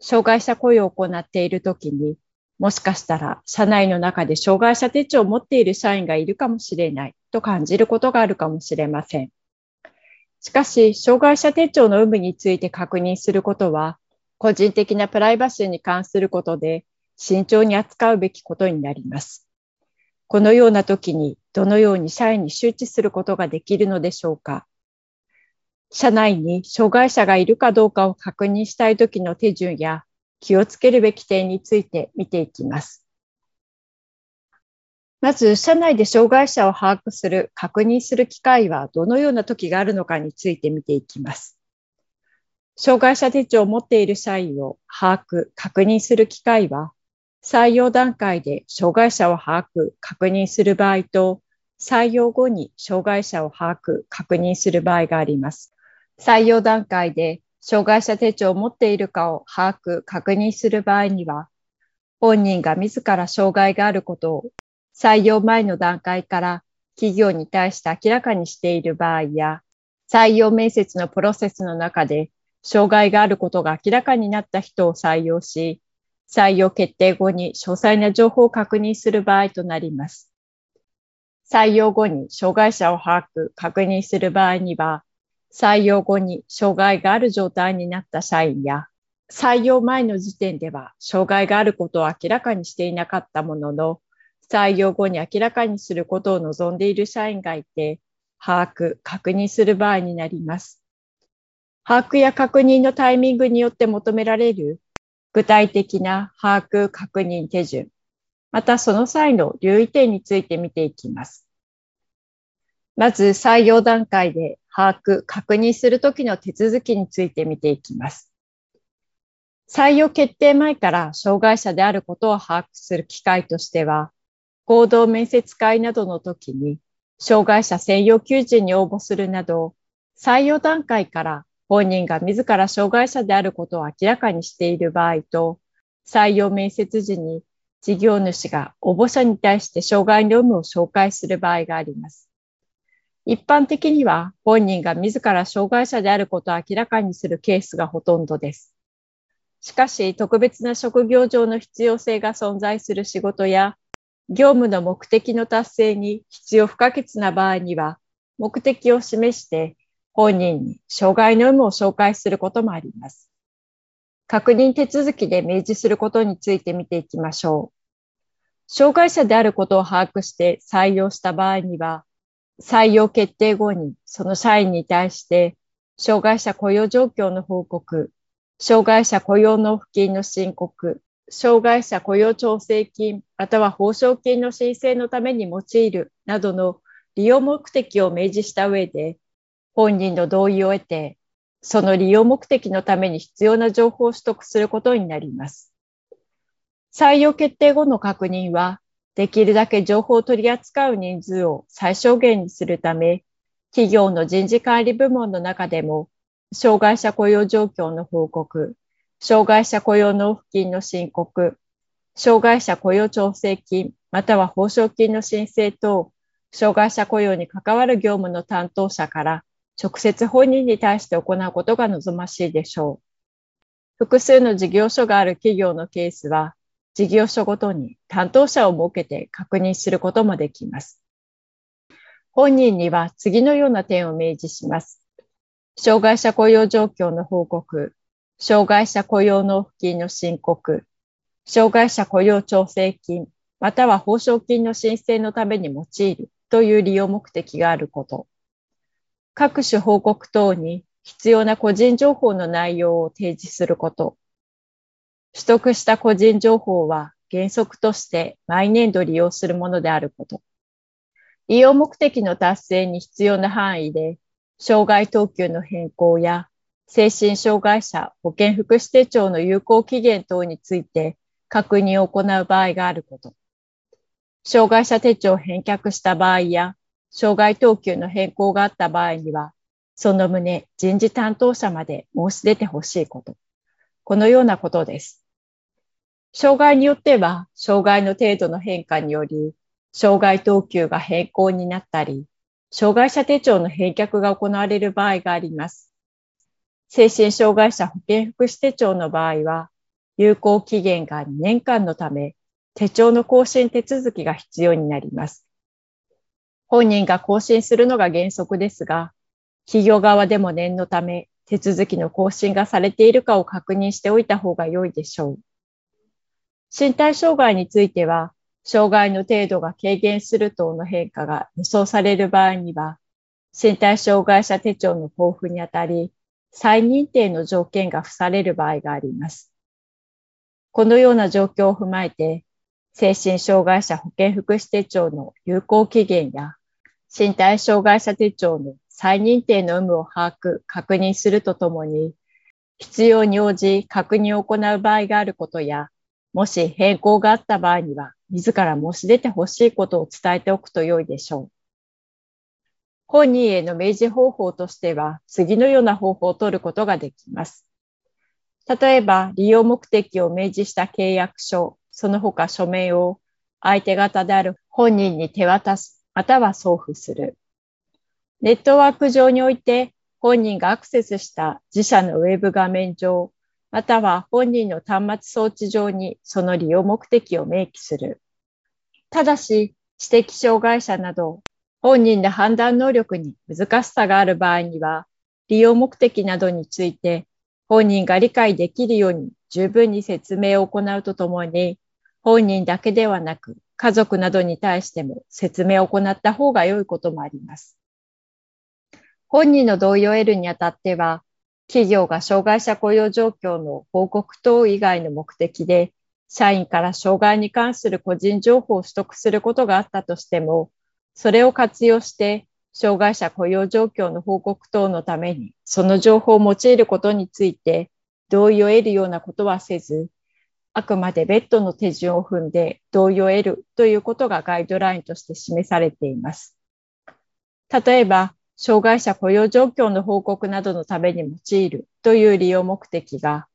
障害者雇用を行っているときに、もしかしたら社内の中で障害者手帳を持っている社員がいるかもしれないと感じることがあるかもしれません。しかし、障害者手帳の有無について確認することは、個人的なプライバシーに関することで慎重に扱うべきことになります。このような時にどのように社員に周知することができるのでしょうか社内に障害者がいるかどうかを確認したい時の手順や気をつけるべき点について見ていきます。まず、社内で障害者を把握する、確認する機会はどのような時があるのかについて見ていきます。障害者手帳を持っている社員を把握、確認する機会は、採用段階で障害者を把握、確認する場合と、採用後に障害者を把握、確認する場合があります。採用段階で障害者手帳を持っているかを把握、確認する場合には、本人が自ら障害があることを採用前の段階から企業に対して明らかにしている場合や、採用面接のプロセスの中で障害があることが明らかになった人を採用し、採用決定後に詳細な情報を確認する場合となります。採用後に障害者を把握、確認する場合には、採用後に障害がある状態になった社員や、採用前の時点では障害があることを明らかにしていなかったものの、採用後に明らかにすることを望んでいる社員がいて、把握、確認する場合になります。把握や確認のタイミングによって求められる具体的な把握、確認手順、またその際の留意点について見ていきます。まず採用段階で把握、確認するときの手続きについて見ていきます。採用決定前から障害者であることを把握する機会としては、合同面接会などの時に、障害者専用求人に応募するなど、採用段階から本人が自ら障害者であることを明らかにしている場合と、採用面接時に事業主が応募者に対して障害の有無を紹介する場合があります。一般的には本人が自ら障害者であることを明らかにするケースがほとんどです。しかし、特別な職業上の必要性が存在する仕事や、業務の目的の達成に必要不可欠な場合には、目的を示して本人に障害の有無を紹介することもあります。確認手続きで明示することについて見ていきましょう。障害者であることを把握して採用した場合には、採用決定後にその社員に対して障害者雇用状況の報告、障害者雇用納付金の申告、障害者雇用調整金、または報奨金の申請のために用いるなどの利用目的を明示した上で、本人の同意を得て、その利用目的のために必要な情報を取得することになります。採用決定後の確認は、できるだけ情報を取り扱う人数を最小限にするため、企業の人事管理部門の中でも、障害者雇用状況の報告、障害者雇用納付金の申告、障害者雇用調整金、または報奨金の申請等、障害者雇用に関わる業務の担当者から直接本人に対して行うことが望ましいでしょう。複数の事業所がある企業のケースは、事業所ごとに担当者を設けて確認することもできます。本人には次のような点を明示します。障害者雇用状況の報告、障害者雇用納付金の申告、障害者雇用調整金、または報奨金の申請のために用いるという利用目的があること。各種報告等に必要な個人情報の内容を提示すること。取得した個人情報は原則として毎年度利用するものであること。利用目的の達成に必要な範囲で、障害等級の変更や精神障害者保健福祉手帳の有効期限等について確認を行う場合があること。障害者手帳を返却した場合や、障害等級の変更があった場合には、その旨人事担当者まで申し出てほしいこと。このようなことです。障害によっては、障害の程度の変化により、障害等級が変更になったり、障害者手帳の返却が行われる場合があります。精神障害者保健福祉手帳の場合は、有効期限が2年間のため、手帳の更新手続きが必要になります。本人が更新するのが原則ですが、企業側でも念のため手続きの更新がされているかを確認しておいた方が良いでしょう。身体障害については、障害の程度が軽減する等の変化が予想される場合には、身体障害者手帳の交付にあたり、再認定の条件が付される場合があります。このような状況を踏まえて、精神障害者保健福祉手帳の有効期限や身体障害者手帳の再認定の有無を把握、確認するとともに、必要に応じ確認を行う場合があることや、もし変更があった場合には、自ら申し出てほしいことを伝えておくと良いでしょう。本人への明示方法としては、次のような方法を取ることができます。例えば、利用目的を明示した契約書、その他書面を相手方である本人に手渡す、または送付する。ネットワーク上において、本人がアクセスした自社のウェブ画面上、または本人の端末装置上にその利用目的を明記する。ただし、知的障害者など本人で判断能力に難しさがある場合には、利用目的などについて本人が理解できるように十分に説明を行うとともに、本人だけではなく家族などに対しても説明を行った方が良いこともあります。本人の同意を得るにあたっては、企業が障害者雇用状況の報告等以外の目的で、社員から障害に関する個人情報を取得することがあったとしても、それを活用して、障害者雇用状況の報告等のために、その情報を用いることについて、同意を得るようなことはせず、あくまで別途の手順を踏んで同意を得るということがガイドラインとして示されています。例えば、障害者雇用状況の報告などのために用いるという利用目的が、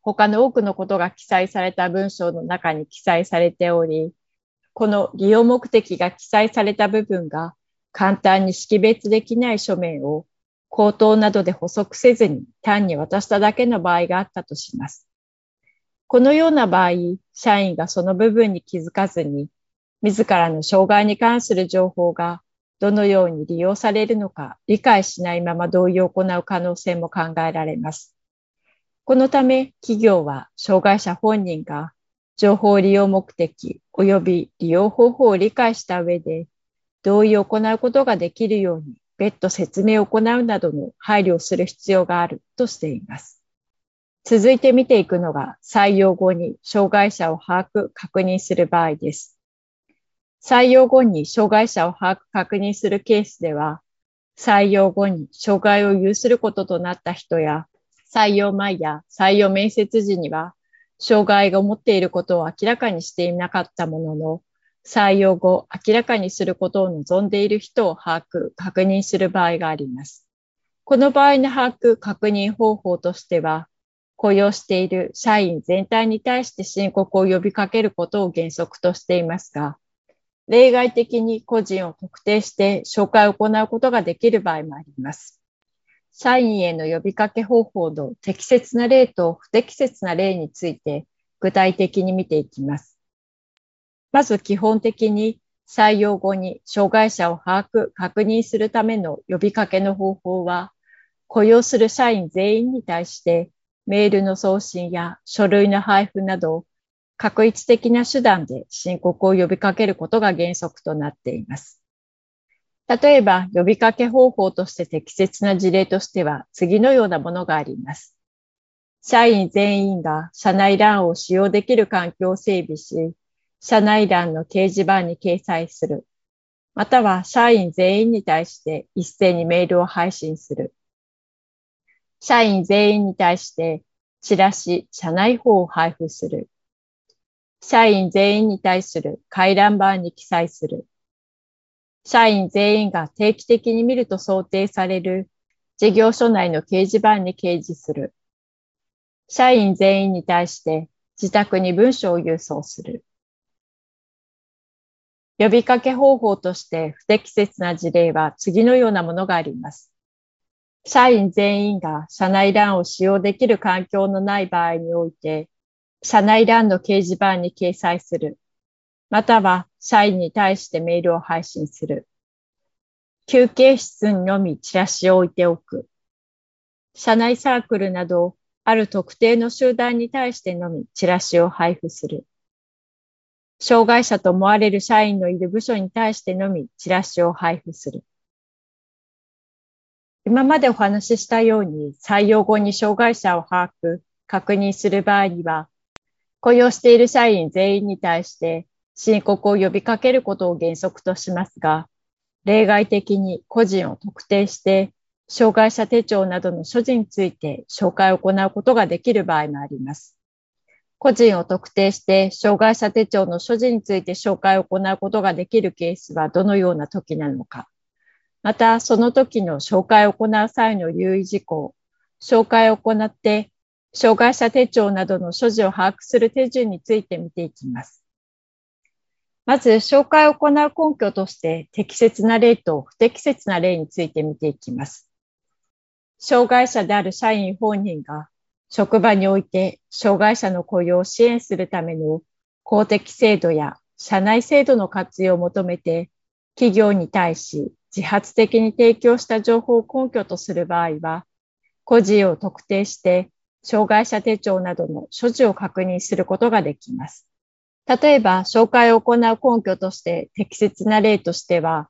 他の多くのことが記載された文章の中に記載されており、この利用目的が記載された部分が簡単に識別できない書面を口頭などで補足せずに単に渡しただけの場合があったとします。このような場合、社員がその部分に気づかずに、自らの障害に関する情報がどのように利用されるのか理解しないまま同意を行う可能性も考えられます。このため、企業は障害者本人が情報利用目的及び利用方法を理解した上で、同意を行うことができるように、別途説明を行うなどの配慮をする必要があるとしています。続いて見ていくのが、採用後に障害者を把握、確認する場合です。採用後に障害者を把握、確認するケースでは、採用後に障害を有することとなった人や、採用前や採用面接時には障害が持っていることを明らかにしていなかったものの、採用後明らかにすることを望んでいる人を把握、確認する場合があります。この場合の把握、確認方法としては、雇用している社員全体に対して申告を呼びかけることを原則としていますが、例外的に個人を特定して紹介を行うことができる場合もあります。社員への呼びかけ方法の適切な例と不適切な例について具体的に見ていきます。まず基本的に採用後に障害者を把握、確認するための呼びかけの方法は、雇用する社員全員に対してメールの送信や書類の配布など、確一的な手段で申告を呼びかけることが原則となっています。例えば、呼びかけ方法として適切な事例としては次のようなものがあります。社員全員が社内欄を使用できる環境を整備し、社内欄の掲示板に掲載する。または社員全員に対して一斉にメールを配信する。社員全員に対してチラシ、社内法を配布する。社員全員に対する回覧板に記載する。社員全員が定期的に見ると想定される事業所内の掲示板に掲示する。社員全員に対して自宅に文書を郵送する。呼びかけ方法として不適切な事例は次のようなものがあります。社員全員が社内欄を使用できる環境のない場合において、社内欄の掲示板に掲載する。または社員に対してメールを配信する。休憩室にのみチラシを置いておく。社内サークルなど、ある特定の集団に対してのみチラシを配布する。障害者と思われる社員のいる部署に対してのみチラシを配布する。今までお話ししたように採用後に障害者を把握、確認する場合には、雇用している社員全員に対して申告を呼びかけることを原則としますが、例外的に個人を特定して、障害者手帳などの所持について紹介を行うことができる場合もあります。個人を特定して障害者手帳の所持について紹介を行うことができるケースはどのような時なのか。また、その時の紹介を行う際の留意事項、紹介を行って障害者手帳などの所持を把握する手順について見ていきます。まず、紹介を行う根拠として、適切な例と不適切な例について見ていきます。障害者である社員本人が、職場において障害者の雇用を支援するための公的制度や社内制度の活用を求めて、企業に対し自発的に提供した情報を根拠とする場合は、個人を特定して障害者手帳などの所持を確認することができます。例えば、紹介を行う根拠として適切な例としては、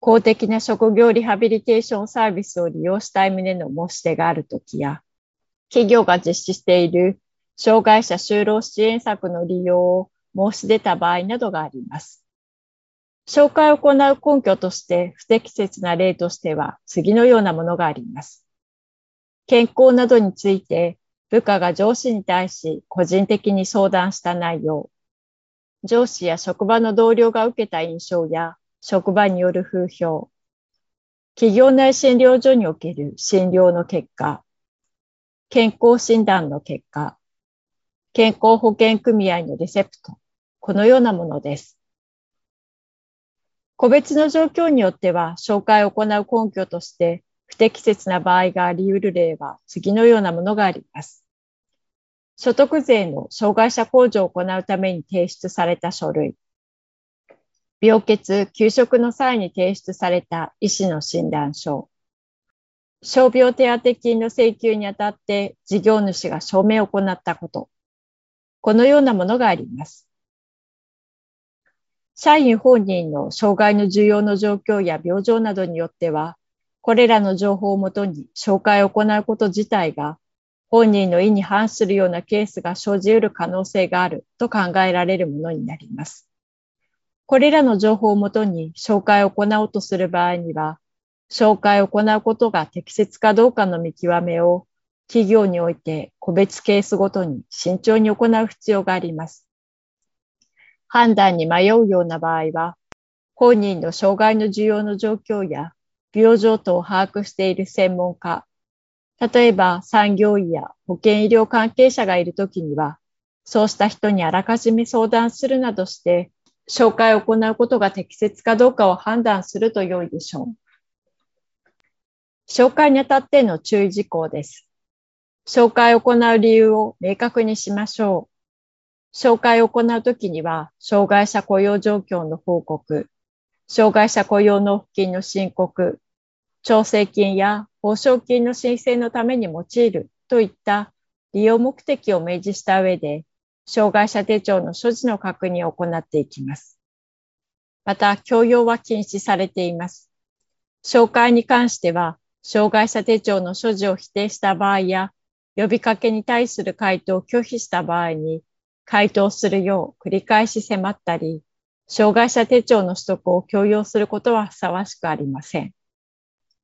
公的な職業リハビリテーションサービスを利用したい旨の申し出があるときや、企業が実施している障害者就労支援策の利用を申し出た場合などがあります。紹介を行う根拠として不適切な例としては次のようなものがあります。健康などについて部下が上司に対し個人的に相談した内容、上司や職場の同僚が受けた印象や職場による風評、企業内診療所における診療の結果、健康診断の結果、健康保険組合のレセプト、このようなものです。個別の状況によっては、紹介を行う根拠として不適切な場合があり得る例は次のようなものがあります。所得税の障害者控除を行うために提出された書類、病欠、休職の際に提出された医師の診断書、傷病手当金の請求にあたって事業主が証明を行ったこと、このようなものがあります。社員本人の障害の需要の状況や病状などによっては、これらの情報をもとに紹介を行うこと自体が本人の意に反するようなケースが生じ得る可能性があると考えられるものになります。これらの情報をもとに紹介を行おうとする場合には、紹介を行うことが適切かどうかの見極めを企業において個別ケースごとに慎重に行う必要があります。判断に迷うような場合は、本人の障害の需要の状況や病状等を把握している専門家、例えば産業医や保健医療関係者がいるときには、そうした人にあらかじめ相談するなどして、紹介を行うことが適切かどうかを判断すると良いでしょう。紹介にあたっての注意事項です。紹介を行う理由を明確にしましょう。紹介を行うときには、障害者雇用状況の報告、障害者雇用納付金の申告、調整金や報奨金の申請のために用いるといった利用目的を明示した上で、障害者手帳の所持の確認を行っていきます。また、強要は禁止されています。紹介に関しては、障害者手帳の所持を否定した場合や、呼びかけに対する回答を拒否した場合に、回答するよう繰り返し迫ったり、障害者手帳の取得を強要することはふさわしくありません。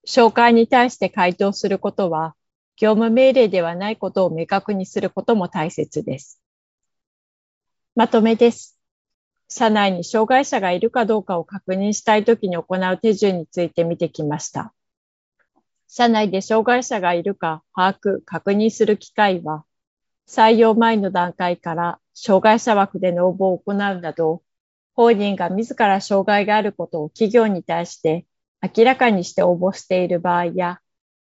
紹介に対して回答することは、業務命令ではないことを明確にすることも大切です。まとめです。社内に障害者がいるかどうかを確認したいときに行う手順について見てきました。社内で障害者がいるか把握、確認する機会は、採用前の段階から障害者枠での応募を行うなど、本人が自ら障害があることを企業に対して明らかにして応募している場合や、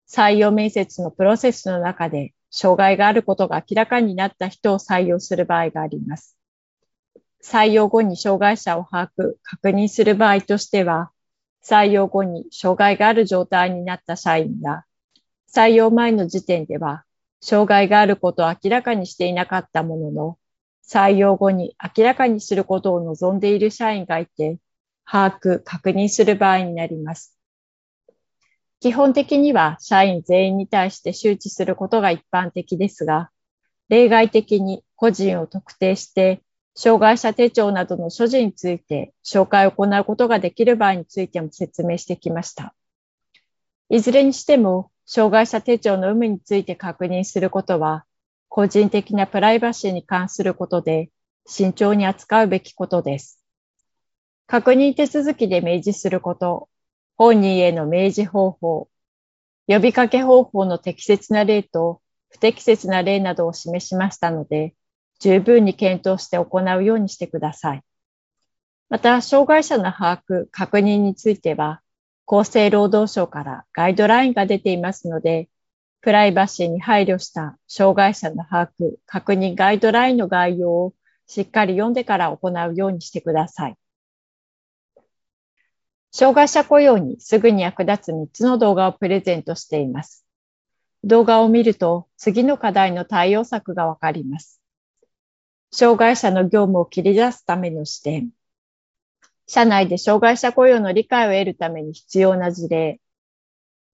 採用面接のプロセスの中で障害があることが明らかになった人を採用する場合があります。採用後に障害者を把握、確認する場合としては、採用後に障害がある状態になった社員や、採用前の時点では、障害があることを明らかにしていなかったものの、採用後に明らかにすることを望んでいる社員がいて、把握、確認する場合になります。基本的には社員全員に対して周知することが一般的ですが、例外的に個人を特定して障害者手帳などの所持について紹介を行うことができる場合についても説明してきました。いずれにしても、障害者手帳の有無について確認することは、個人的なプライバシーに関することで、慎重に扱うべきことです。確認手続きで明示すること、本人への明示方法、呼びかけ方法の適切な例と不適切な例などを示しましたので、十分に検討して行うようにしてください。また、障害者の把握、確認については、厚生労働省からガイドラインが出ていますので、プライバシーに配慮した障害者の把握、確認ガイドラインの概要をしっかり読んでから行うようにしてください。障害者雇用にすぐに役立つ3つの動画をプレゼントしています。動画を見ると次の課題の対応策がわかります。障害者の業務を切り出すための視点、社内で障害者雇用の理解を得るために必要な事例、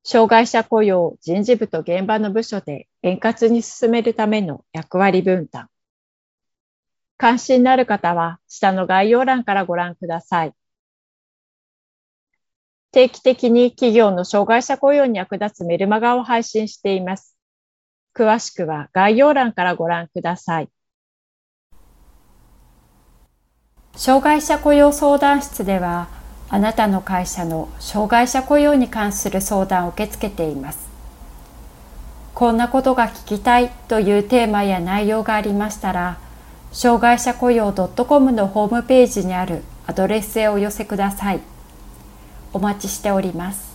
障害者雇用人事部と現場の部署で円滑に進めるための役割分担。関心のある方は下の概要欄からご覧ください。定期的に企業の障害者雇用に役立つメルマガを配信しています。詳しくは概要欄からご覧ください。障害者雇用相談室ではあなたの会社の障害者雇用に関する相談を受け付けていますこんなことが聞きたいというテーマや内容がありましたら障害者雇用 .com のホームページにあるアドレスへお寄せくださいお待ちしております。